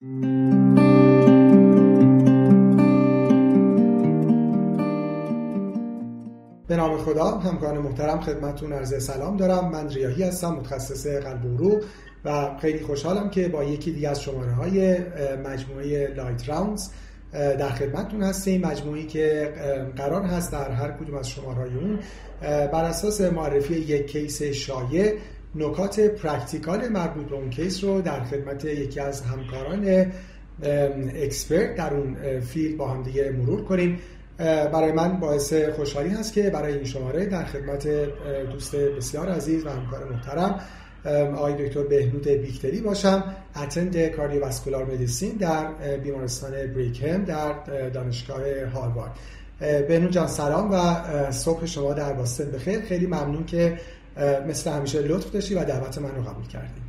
به نام خدا همکاران محترم خدمتتون عرض سلام دارم. من ریاحی هستم متخصص قلب و عروق و خیلی خوشحالم که با یکی دیگه از شماره های مجموعه Light Rounds در خدمتتون هستیم. مجموعه‌ای که قرار هست در هر کدوم از شماره های اون بر اساس معرفی یک case شایع نکات practical مربوط به اون case رو در خدمت یکی از همکاران expert در اون field با هم دیگه مرور کنیم. برای من باعث خوشحالی هست که برای این شماره در خدمت دوست بسیار عزیز و همکار محترم آقای دکتر بهنود بیکدلی باشم attending cardiovascular medicine در بیمارستان بریگهم در دانشگاه هاروارد. بهنود جان سلام و صبح شما در باستن بخیر. خیلی ممنون که مثل همیشه لطف داشتی و دعوت من رو قبول کردیم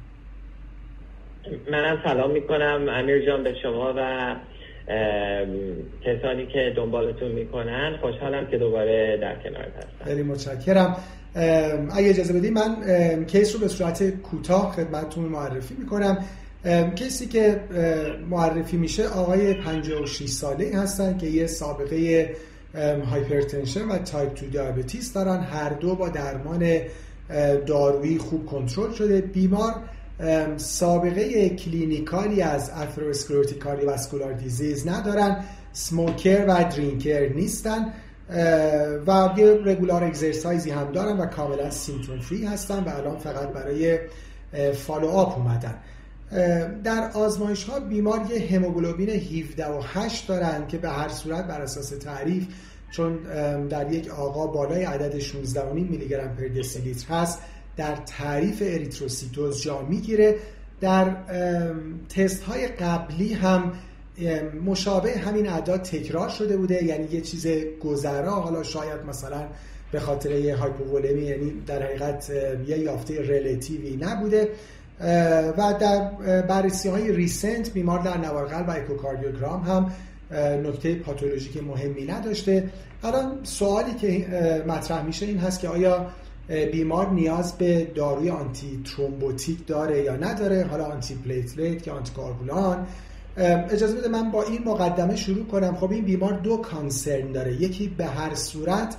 منم سلام می‌کنم. امیر جان به شما و کسانی که دنبالتون می‌کنن خوشحالم که دوباره در کنارت هستم. خیلی متشکرم. اگه اجازه بدید من کیس رو به صورت کوتاه خدمتتون معرفی می‌کنم. کسی که معرفی میشه آقای 56 ساله هستن که یه سابقه hypertension و تایپ 2 diabetes دارن. هر دو با درمان دارویی خوب کنترل شده. بیمار سابقه clinical ی از atherosclerotic cardiovascular disease ندارن smoker و drinker نیستن و یه regular exercise ی هم دارن و کاملا symptom free هستن و الان فقط برای follow up اومدن. در آزمایش ها بیمار یه هموگلوبین 17 و 8 دارن که به هر صورت بر اساس تعریف چون در یک آقا بالای عدد 16 میلی گرم per دسی‌لیتر هست در تعریف اریتروسیتوز جا می‌گیره. در تست های قبلی هم مشابه همین اعداد تکرار شده بوده. یعنی یه چیز گذرا حالا شاید مثلا به خاطر یه هایپوولمی یعنی در حقیقت یه یافته relative ی نبوده. و در بررسی های recent بیمار در نوار قلب و اکوکاردیوگرام هم نکته پاتولوژیک مهمی نداشته. الان سوالی که مطرح میشه این هست که آیا بیمار نیاز به داروی antithrombotic داره یا نداره؟ حالا antiplatelet یا anticoagulant اجازه بده من با این مقدمه شروع کنم. خب این بیمار دو concern داره. یکی به هر صورت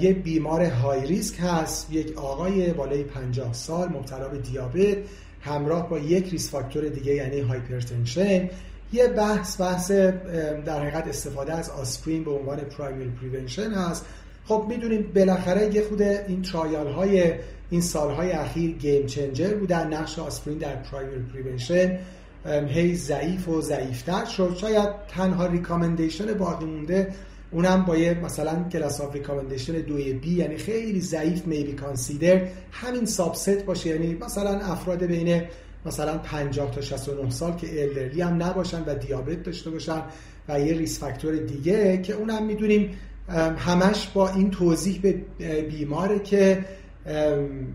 یه بیمار high risk هست. یک آقای بالای 50 سال مبتلا به دیابت همراه با یک risk factor دیگه یعنی hypertension. یه بحث بحث در حقیقت استفاده از آسپرین به عنوان primary prevention هست. خب می‌دونیم بالاخره یه خود این trial های این سالهای اخیر game changer بودن. نقش آسپرین در primary prevention هی ضعیف و ضعیفتر شد. شاید تنها recommendation باقی مونده اونم با یه مثلا class of recommendation 2b یعنی خیلی ضعیف may be considered همین subset باشه یعنی مثلا افراد بین مثلا 50 تا 69 سال که elderly هم نباشن و دیابت داشته باشن و یه risk factor دیگه که اونم می‌دونیم همش با این توضیح به بیماره که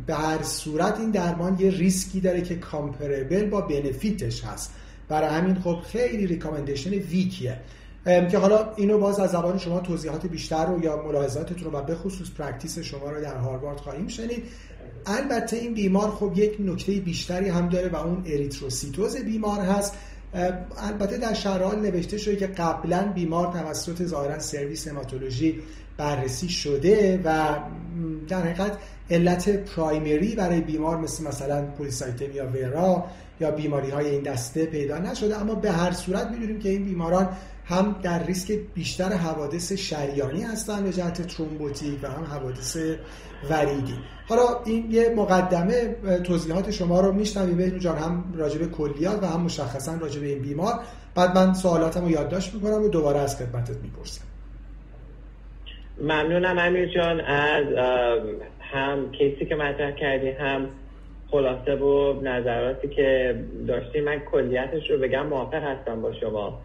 به هر صورت این درمان یه ریسکی داره که comparable با benefit ش هست. برای همین خب خیلی recommendation weak یه که حالا اینو باز از زبان شما توضیحات بیشتر رو یا ملاحظاتتون رو و به خصوص practice شما رو در هاروارد خواهیم شنید. البته این بیمار خب یک نکته بیشتری هم داره و اون اریتروسیتوز بیمار هست. البته در شرایط نوشته شده که قبلا بیمار توسط ظاهرا سرویس هماتولوژی بررسی شده و در حقیقت علت primary برای بیمار مثل مثلا polycythemia vera یا بیماری های این دسته پیدا نشده. اما به هر صورت می‌دونیم که این بیماران هم در ریسک بیشتر حوادث شریانی هستن به جهت ترومبوتیک و هم حوادث وریدی. حالا این یه مقدمه توضیحات شما رو میشنویم. بهنود جان هم راجع به کلیات و هم مشخصا راجع به این بیمار. بعد من سوالاتم رو یادداشت می‌کنم و دوباره از خدمتت می‌پرسم. ممنونم امیر جان. از هم case ی که مطرح کردی هم خلاصه و نظراتی که داشتی. من کلیتش رو بگم موافق هستم با شما.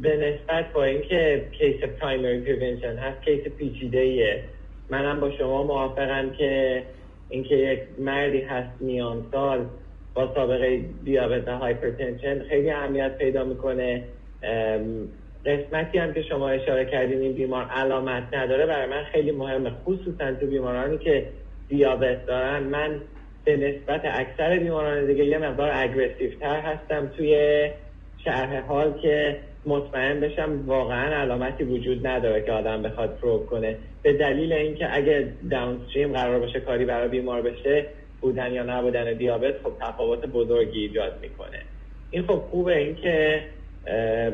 به نسبت با اینکه case primary prevention هست case پیچیده منم با شما موافقم که اینکه یک مردی هست میان سال با سابقه دیابت و hypertension خیلی اهمیت پیدا می‌کنه. قسمتی هم که شما اشاره کردین این بیمار علامت نداره برای من خیلی مهمه. خصوصا تو بیمارانی که دیابت دارن. من به نسبت اکثر بیماران دیگه یه مقدار aggressive تر هستم توی شرح حال که مطمئن بشم واقعا علامتی وجود نداره که آدم بخواد probe کنه. به دلیل اینکه اگه داونستریم قرار باشه کاری برای بیمار بشه بودن یا نبودن دیابت خب تفاوت بزرگی ایجاد می‌کنه. این خب خوبه اینکه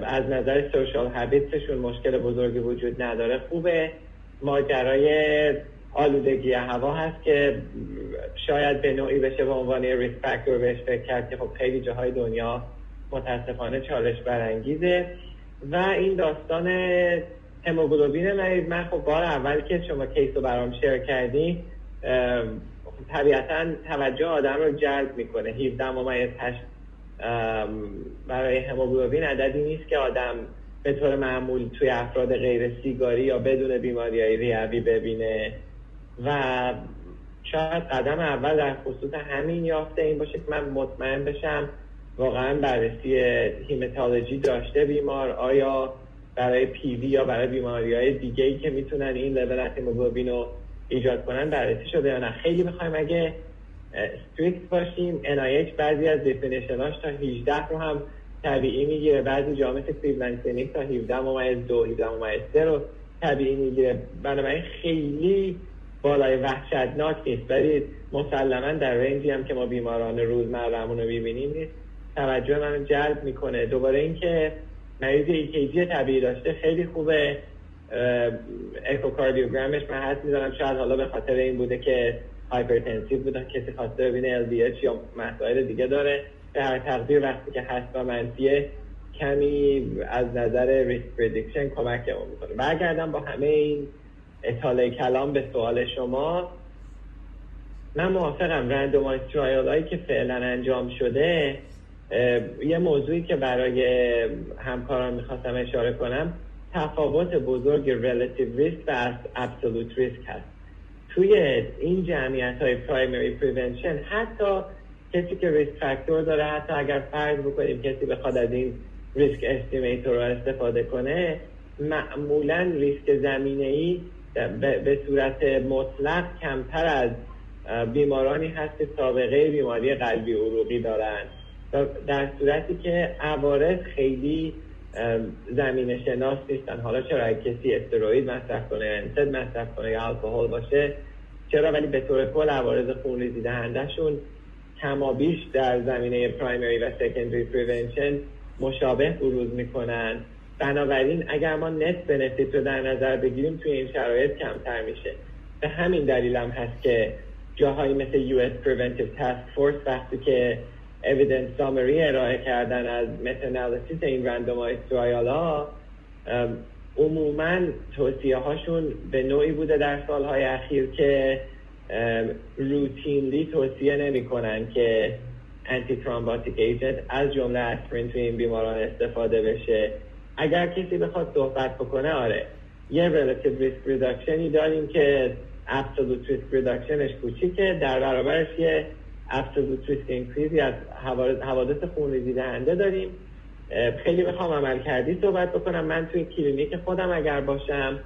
از نظر سوشال هبیتسشون مشکل بزرگی وجود نداره. خوبه ماجرای آلودگی هوا هست که شاید به نوعی بشه به عنوان ریسک فاکتور بهش فکر کرد که خب خیلی جاهای دنیا متاسفانه چالش برانگیزه. و این داستان هموگلوبین مریض من خب بار اول که شما کیس رو برام شیر کردی طبیعتا توجه آدم رو جلب می‌کنه. 17 ممیز 8 برای هموگلوبین عددی نیست که آدم به طور معمول توی افراد غیر سیگاری یا بدون بیماری های ریوی ببینه. و شاید قدم اول در خصوص همین یافته این باشه که من مطمئن بشم واقعا بررسی hematology داشته بیمار آیا برای PV یا برای بیماری های دیگه ای که می‌تونن این لول از هموگلوبین رو ایجاد کنن بررسی شده یا نه؟ خیلی می‌خوایم اگه strict باشیم NIH بعضی از definition اش تا 18 رو هم طبیعی می‌گیره بعضی جامعه کلیولند کلینیک تا 17 ممیز 2 17 ممیز 3 رو طبیعی می‌گیره. بنابراین خیلی بالای وحشتناک نیست. ولی مسلما در range ی هم که ما بیماران روزمرهمون رو ببینیم نیست توجه منو جلب می‌کنه. دوباره اینکه مریض EKG طبیعی داشته خیلی خوبه. اکوکاردیوگرامش من حدس می‌زنم. شاید حالا به خاطر این بوده که hypertensive بوده کسی خواسته ببینه LVH یا مسائل دیگه داره. به هر تقدیر وقتی که هست و منفیه کمی از نظر risk prediction کمکمون می‌کنه. برگردم با همه این اطاله کلام به سوال شما. من موافقم. randomized trial هایی که فعلا انجام شده یه موضوعی که برای همکاران می‌خواستم اشاره کنم تفاوت بزرگ relative risk و absolute risk هست. توی این جمعیت های primary prevention حتی کسی که risk factor داره حتی اگر فرض بکنیم کسی بخواد از این risk estimator رو استفاده کنه معمولا ریسک زمینه ای به صورت مطلق کمتر از بیمارانی هست که سابقه بیماری قلبی عروقی دارند در صورتی که عوارض خیلی زمین شناس نیستن. حالا چرا کسی استروید مصرف کنه انسد مصرف کنه یا الکل باشه چرا؟ ولی به طور کل عوارض خونریزی دهندهشون کما بیش در زمینه پرایمری و سکندری پریونشن مشابه بروز می‌کنن. بنابراین اگر ما نت بنفیت رو در نظر بگیریم توی این شرایط کمتر میشه. به همین دلیل هم هست که جاهایی مثل US Preventive Task Force وقتی که evidence summary ارائه کردن از متنالیسیس این رندومایز ترایال ها عموما توصیه هاشون به نوعی بوده در سالهای اخیر که روتینلی توصیه نمی کنن که antithrombotic agent از جمله اسپرین توی این بیماران استفاده بشه. اگر کسی بخواد صحبت بکنه آره. یه relative risk reduction ی داریم که absolute risk reduction ش کوچیکه در برابرش یه absolute risk increase از حوادث خونریزی دهنده داریم. خیلی بخوام عملکردی صحبت بکنم. من توی کلینیک خودم اگر باشم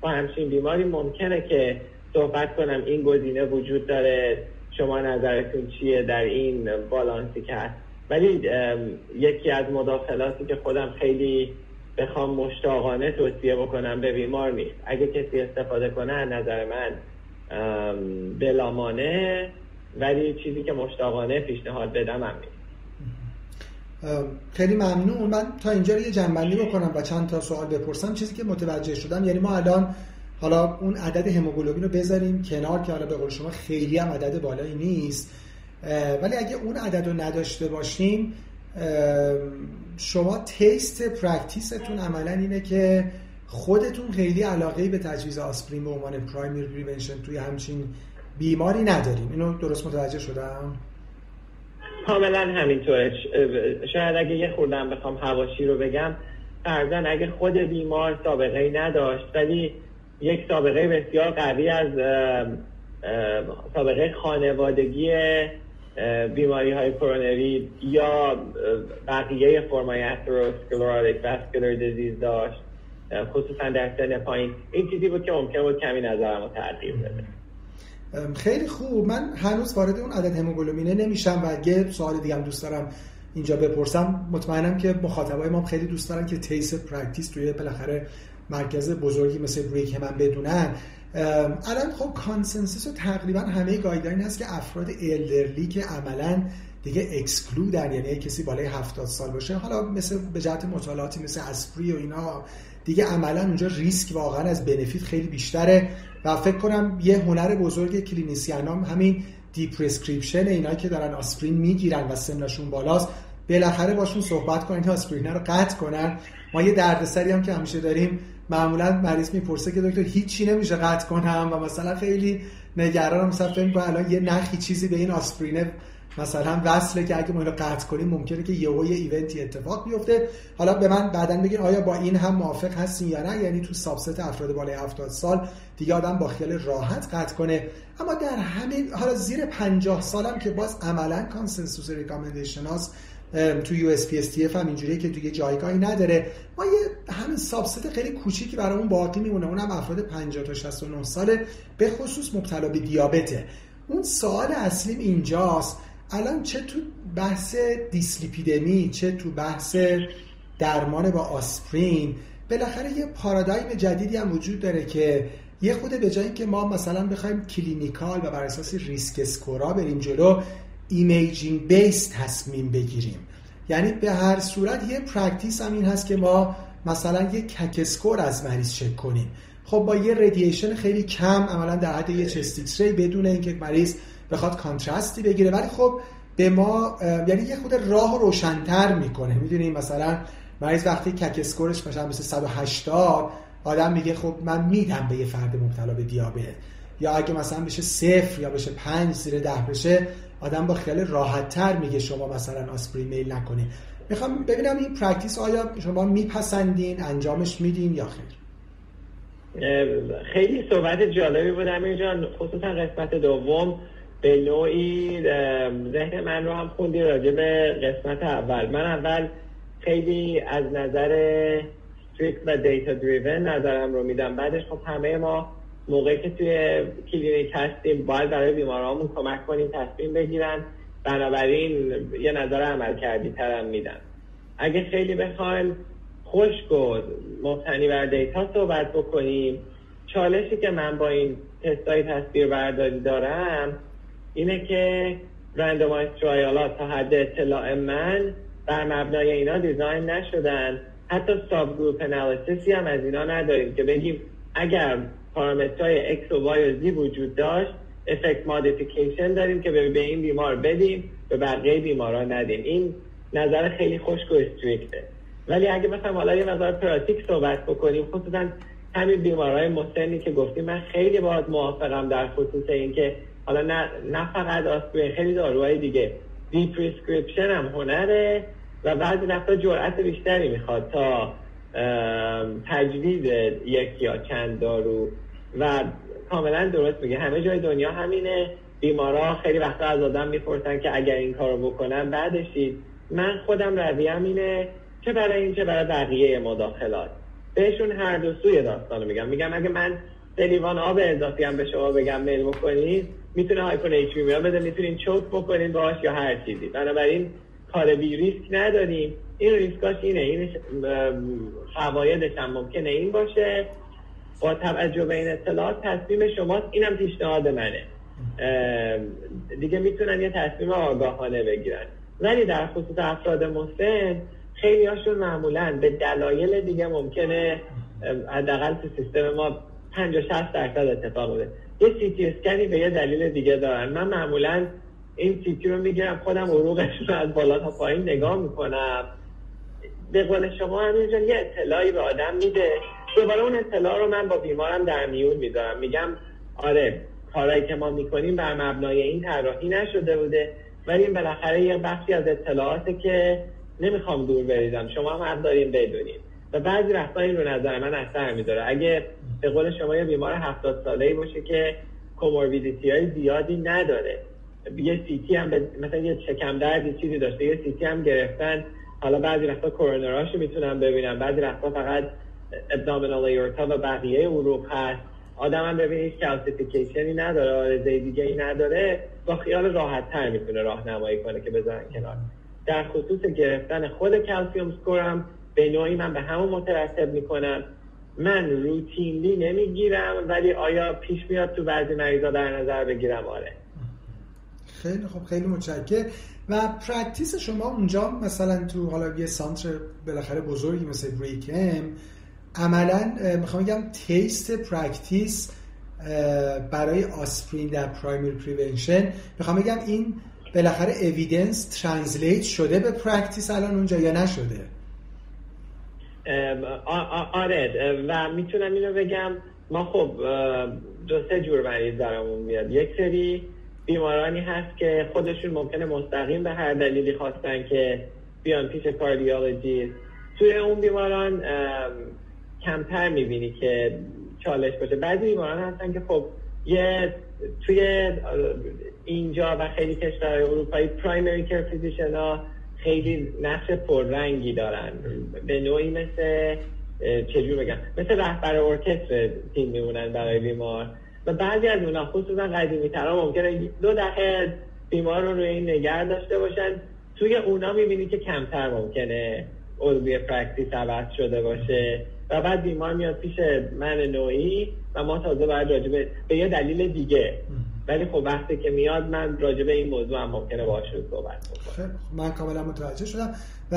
با همچین بیماری ممکنه که صحبت کنم. این گزینه وجود داره. شما نظرتون چیه در این بالانسی که ولی یکی از مداخلاتی که خودم خیلی بخوام مشتاقانه توصیه بکنم به بیمار نیست. اگه کسی استفاده کنه نظر من بلامانه ولی چیزی که مشتاقانه پیشنهاد بدم هم نیست. خیلی ممنون. من تا اینجا یه جنبندی بکنم و چند تا سوال بپرسم. چیزی که متوجه شدم یعنی ما الان حالا اون عدد هموگلوبین رو بذاریم کنار که حالا به قول شما خیلی هم عدد بالایی نیست. ولی اگه اون عدد رو نداشته باشیم شما best practice تون عملا اینه که خودتون خیلی علاقه به تجویز آسپرین به عنوان primary prevention توی همچین بیماری نداریم. اینو درست متوجه شدم؟ کاملا همینطوره. شاید اگه یه خوردم بخوام حواشی رو بگم فرزن اگه خود بیمار سابقه نداشت ولی یک سابقه بسیار قوی از سابقه خانوادگی بیماری های کرونری یا بقیه فرمای اتروسکلوراتیک واسکولار دیزیز داشت خصوصا در سن پایین. این چیزی بود که ممکن بود کمی نظرم رو تغییر بده. خیلی خوب. من هنوز وارد اون عدد هموگلوبینه نمیشم و یه سوال دیگه هم دوست دارم اینجا بپرسم. مطمئنم که مخاطبای ما خیلی دوست دارن که best practice توی بالاخره مرکز بزرگی مثل بریگهام بدونن. الان خب consensus و تقریبا همه guideline هست که افراد elderly که عملا دیگه exclude ن یعنی کسی بالای 70 سال باشه حالا مثل به جهت مطالعاتی مثل ASPREE و اینا دیگه عملا اونجا ریسک واقعا از benefit خیلی بیشتره و فکر کنم یه هنر بزرگ clinician هم همین deprescription اینا که دارن آسپرین می‌گیرن و سنشون بالاست بالاخره باشون صحبت کنن که آسپرین رو قطع کنن. ما یه دردسری هم که همیشه داریم معمولا مریض می‌پرسه که دکتر هیچی نمیشه قطع کنم و مثلا خیلی نگرانم مثلا فکر الان یه نخی چیزی به این آسپرینه مثلا وصله که اگه ما اینو قطع کنیم ممکنه که یهو یه event ی اتفاق بیفته. حالا به من بعدا بگین آیا با این هم موافق هستین یا نه؟ یعنی تو subset افراد بالای 70 سال دیگه آدم با خیال راحت قطع کنه. اما در همین حالا زیر 50 سالم که باز عملا consensus recommendation هاست تو یو اس پی اس تی هم اینجوریه که دیگه جایگاهی نداره. ما یه همین subset خیلی کوچیکی برامون باقی میمونه. اونم افراد 50 تا 69 ساله به خصوص مبتلا به دیابته. اون سوال اصلیم اینجاست. الان چه تو بحث دیس‌لیپیدمی چه تو بحث درمان با آسپرین بالاخره یه پارادایم جدیدی هم وجود داره که یه خرده به جایی که ما مثلا بخوایم clinical و بر اساس risk score ا بریم جلو imaging-based تصمیم بگیریم. یعنی به هر صورت یه practice هم این هست که ما مثلا یه CAC score از مریض چک کنیم. خب با یه radiation خیلی کم عملا در حد یه chest X-ray بدون اینکه مریض بخواد contrast ی بگیره. ولی خب به ما یعنی یه خرده راه روشنتر می‌کنه. می‌دونیم مثلا مریض وقتی CAC score ش مثلا مثل 180 آدم میگه خب من میدم به یه فرد مبتلا به دیابت. یا اگه مثلا بشه صفر یا بشه پنج زیر ده بشه آدم با خیال راحت تر میگه شما مثلا آسپرین میل نکنید می‌خوام ببینم این practice آیا شما میپسندین انجامش میدین یا خیر؟ خیلی صحبت جالبی بود امیر جان. خصوصا قسمت دوم. به نوعی ذهن من رو هم خوندی راجع به قسمت اول. من اول خیلی از نظر strict و data-driven نظرم رو میدم. بعدش خب همه ما موقعی که توی کلینیک هستیم باید برای بیمارامون کمک کنیم تصمیم بگیرن. بنابراین یه نظر عملکردی ترم میدم. اگه خیلی بخوایم خشک و مبتنی بر data صحبت بکنیم چالشی که من با این تستای تصویر برداری دارم اینه که randomized trial ات تا حد اطلاع من بر مبنای اینا design نشدن. حتی subgroup analysis ی هم از اینا نداریم که بگیم اگر پارامترهای X و Y و Z وجود داشت effect modification داریم که به این بیمار بدیم به بقیه بیماران ندیم. این نظر خیلی خشک و strict ه. ولی اگه مثلا حالا یه نظر practic صحبت بکنیم خصوصا همین بیمارهای مسنی که گفتیم من خیلی باید موافقم در خصوص اینکه حالا نه, نه فقط آسپرین خیلی داروهای دیگه. deprescription هم هنره و بعضی وقتا جرأت بیشتری می‌خواد تا تجویز یک یا چند دارو. و کاملا درست میگه. همه جای دنیا همینه. بیمارا خیلی وقتا از آدم می‌پرسن که اگر این کارو بکنن بعدشید من خودم رویم اینه چه برای این چه برای بقیه مداخلات. بهشون هر دو سوی داستانو میگم. میگم اگه من لیوان آب اضافی هم به شما بگم میل بکنید. می‌تونه ایچ بده می‌تونین چوک بکنین باش یا هر چیزی. بنابراین کار بی ریسک نداریم. این ریسکاش اینه. این فوایدش هم ممکنه این باشه. با توجه به این اطلاعات تصمیم شماست. اینم پیشنهاد منه. دیگه می‌تونن یه تصمیم آگاهانه بگیرن. ولی در خصوص افراد مسن خیلی هاشون معمولا به دلایل دیگه ممکنه حداقل تو سیستم ما 50 60 درصد اتفاق بوده یه سی تی اسکنی به یه دلیل دیگه دارن. من معمولا این سی تی رو می‌گیرم خودم عروقش رو از بالا تا پایین نگاه می‌کنم. به قول شما همینجا یه اطلاعی به آدم میده. دوباره اون اطلاع رو من با بیمارم در میون می‌ذارم. میگم آره کارهایی که ما می‌کنیم بر مبنای این طراحی نشده بوده ولی این بالاخره یه بخشی از اطلاعاته که نمی‌خوام دور بریزم. شما هم حق دارین بدونید و بعضی وقتا رو نظر من اثر میداره اگه به قول شما یه بیمار هفتاد ساله ای باشه که کوموربیدیتی های زیادی نداره. یه سیتی هم مثلا یه چکم دردی چیزی داشته یه سیتی هم گرفتن. حالا بعضی وقتا کورونراشو می‌تونم ببینم بعضی وقتا فقط abdominal aorta و بقیه عروق هست آدم هم ببینید calcification ی نداره عارضه دیگه ای نداره. با خیال راحت تر می‌تونه راهنمایی کنه که بذارن کنار. در خصوص گرفتن خود کلسیوم score م به نوعی من به همون مترتب می‌کنم. من routinely نمی‌گیرم ولی آیا پیش میاد تو بعضی مریضا در نظر بگیرم؟ آره. خیلی خب خیلی متشکر و practice شما اونجا مثلا تو حالا یه center بالاخره بزرگی مثل بریگم عملا می‌خوام بگم taste practice برای آسپرین در primary prevention می‌خوام بگم این بالاخره evidence translate شده به practice الان اونجا یا نشده؟ آره و می‌تونم اینو بگم ما خب دو سه جور مریض درمون میاد. یک سری بیمارانی هست که خودشون ممکنه مستقیم به هر دلیلی خواستن که بیان پیش کاردیولوژی توی اون بیماران کمتر می‌بینی که چالش باشه. بعضی بیماران هستن که خب یه توی اینجا و خیلی کشورهای اروپایی پرایمری کر فیزیشن ها خیلی نقش پررنگی دارن. به نوعی مثل چجور بگم مثل رهبر ارکستر تیم میمونن برای بیمار. و بعضی از اونا خصوصا قدیمی ترها ممکنه دو دهه بیمار رو روی این نگه داشته باشن. توی اونا می‌بینی که کمتر ممکنه عضوی practice عوض شده باشه. و بعد بیمار میاد پیش من نوعی و ما تازه باید راجع به یه دلیل دیگه. ولی خب وقتی که میاد من راجع به این موضوع هم ممکنه باشون صحبت کنم من کاملا متوجه شدم. و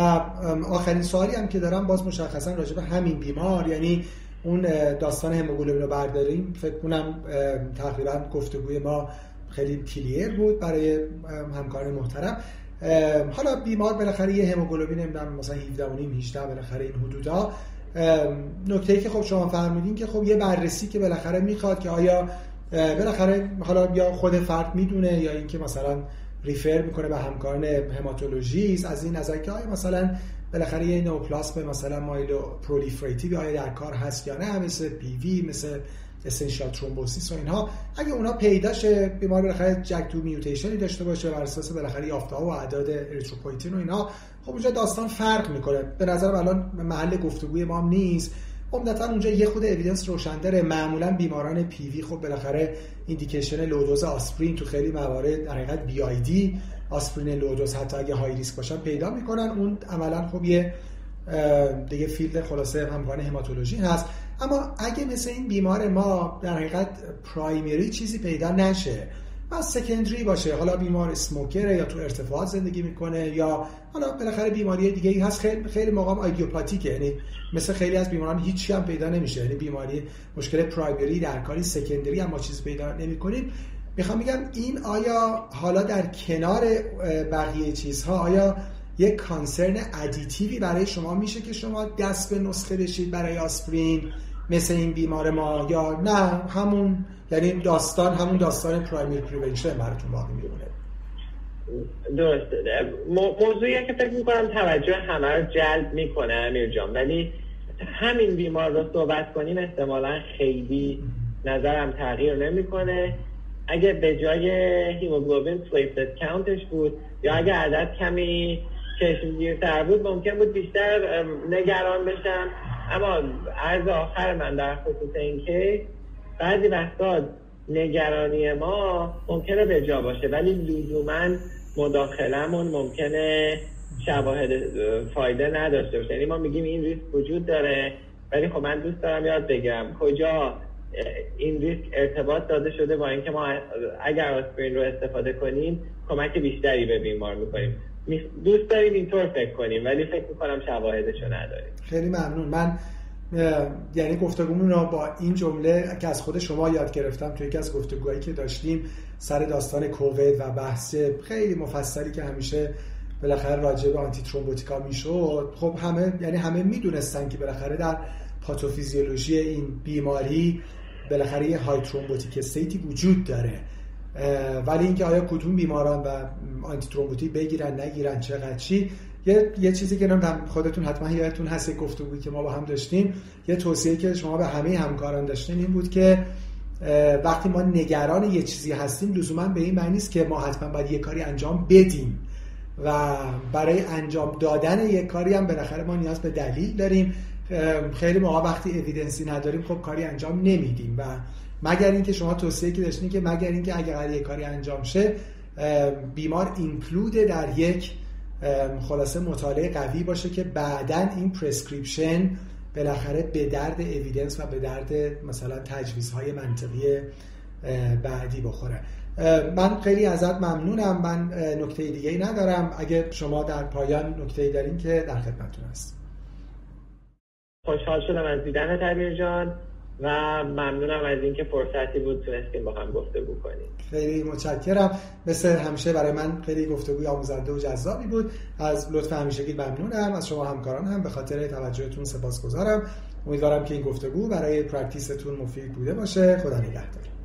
آخرین سوالی هم که دارم باز مشخصا راجع به همین بیمار یعنی اون داستان هموگلوبین رو برداریم. فکر کنم تقریبا گفتگوی ما خیلی clear بود برای همکار محترم. حالا بیمار بالاخره یه هموگلوبین نمی‌دونم مثلا 17 و نیم 18 بالاخره این حدودا. نکته ای که خب شما فهمیدین که خب یه بررسی که بالاخره می‌خواد که آیا بالاخره حالا یا خود فرد می‌دونه یا اینکه مثلا refer می‌کنه به همکاران هماتولوژیست از این نظر که آیا مثلا بالاخره یه neoplasm مثلا myeloproliferative آیا در کار هست یا نه مثل PV مثل essential thrombocytosis و اینها. اگه اونا پیدا شه بیمار بالاخره JAK2 mutation ی داشته باشه بر اساس بالاخره یافته ها و اعداد اریتروپویتین و اینها خب اونجا داستان فرق می‌کنه. به نظر الان محل گفتگوی ما هم نیست. عمدتا اونجا یه خود اویدنس روشن معمولا بیماران PV خب بالاخره indication low-dose آسپرین تو خیلی موارد در حقیقت BID آسپرین low-dose حتی اگه high risk باشن پیدا می‌کنن. اون عملا خب یه دیگه فیلد خلاصه همکاران هماتولوژی هست. اما اگه مثل این بیمار ما در حقیقت پرایمری چیزی پیدا نشه و سکندری باشه. حالا بیمار اسموکره یا تو ارتفاعات زندگی می‌کنه یا حالا بالاخره بیماری دیگه ای هست خیلی خیلی موقع آیدیوپاتیکه یعنی مثل خیلی از بیماران هیچی هم پیدا نمیشه. یعنی بیماری مشکل پرایمری در کاری سکندری هم ما چیز پیدا نمی‌کنیم. می‌خوام بگم این آیا حالا در کنار بقیه چیزها آیا یک concern additive ی برای شما میشه که شما دست به نسخه بشید برای آسپرین مثل این بیمار ما یا نه همون یعنی داستان همون داستان primary prevention براتون باقی میمونه. درسته. موضوعی که فکر می‌کنم توجه همه رو جلب می‌کنه امیر جان. ولی همین بیمار رو صحبت کنیم احتمالا خیلی نظرم تغییر نمی‌کنه. اگه به جای هیموگلوبین پلیتلت کاونتش بود یا اگه عدد کمی چشمگیرتر بود ممکن بود بیشتر نگران بشم. اما عرض آخر من در خصوص این که بعضی وقتا نگرانی ما ممکنه به جا باشه ولی لزوما مداخلمون ممکنه شواهد فایده نداشته باشه. یعنی ما میگیم این ریسک وجود داره ولی خب من دوست دارم یاد بگیرم کجا این ریسک ارتباط داده شده با اینکه ما اگر آسپرین رو استفاده کنیم کمک بیشتری به بیمار می‌کنیم. دوست داریم اینطور فکر کنیم ولی فکر می‌کنم شواهدشو نداریم. خیلی ممنون. من یعنی گفتگومون رو با این جمله که از خود شما یاد گرفتم توی یکی از گفتگوهایی که داشتیم سر داستان کووید و بحث خیلی مفصلی که همیشه بالاخره راجع به آنتی ترومبوتیکا می‌شد خب همه یعنی همه می‌دونستن که بالاخره در پاتوفیزیولوژی این بیماری بالاخره یه های ترومبوتیک استیتی وجود داره. ولی اینکه آیا کدوم بیماران و آنتی ترومبوتیک بگیرن نگیرن چقدر چی؟ یه, یه چیزی که نمی‌دونم خودتون حتما یادتون هست گفتگویی که ما با هم داشتیم. یه توصیه که شما به همه همکاران داشتین این بود که وقتی ما نگران یه چیزی هستیم لزوما به این معنی نیست که ما حتما باید یه کاری انجام بدیم. و برای انجام دادن یک کاری هم بالاخره ما نیاز به دلیل داریم. خیلی موقع وقتی evidence ی نداریم خب کاری انجام نمیدیم. و مگر اینکه شما توصیه که داشتین که مگر اینکه اگر یه کاری انجام شه بیمار include در یک خلاصه مطالعه قوی باشه که بعدا این prescription بالاخره به درد evidence و به درد مثلا تجویزهای منطقی بعدی بخوره. من خیلی ازت ممنونم. من نکته دیگه ای ندارم. اگه شما در پایان نکته ای دارین که در خدمتتون هست خوشحال شدم از دیدن تبیر جان و ممنونم از اینکه فرصتی بود تونستیم با هم گفتگو کنیم. خیلی متشکرم. مثل همیشه برای من خیلی گفتگوی آموزنده و جذابی بود. از لطف همیشگی ممنونم. از شما همکاران هم به خاطر توجهتون سپاسگزارم. امیدوارم که این گفتگو برای پرکتیستون مفید بوده باشه. خدا نگهدار.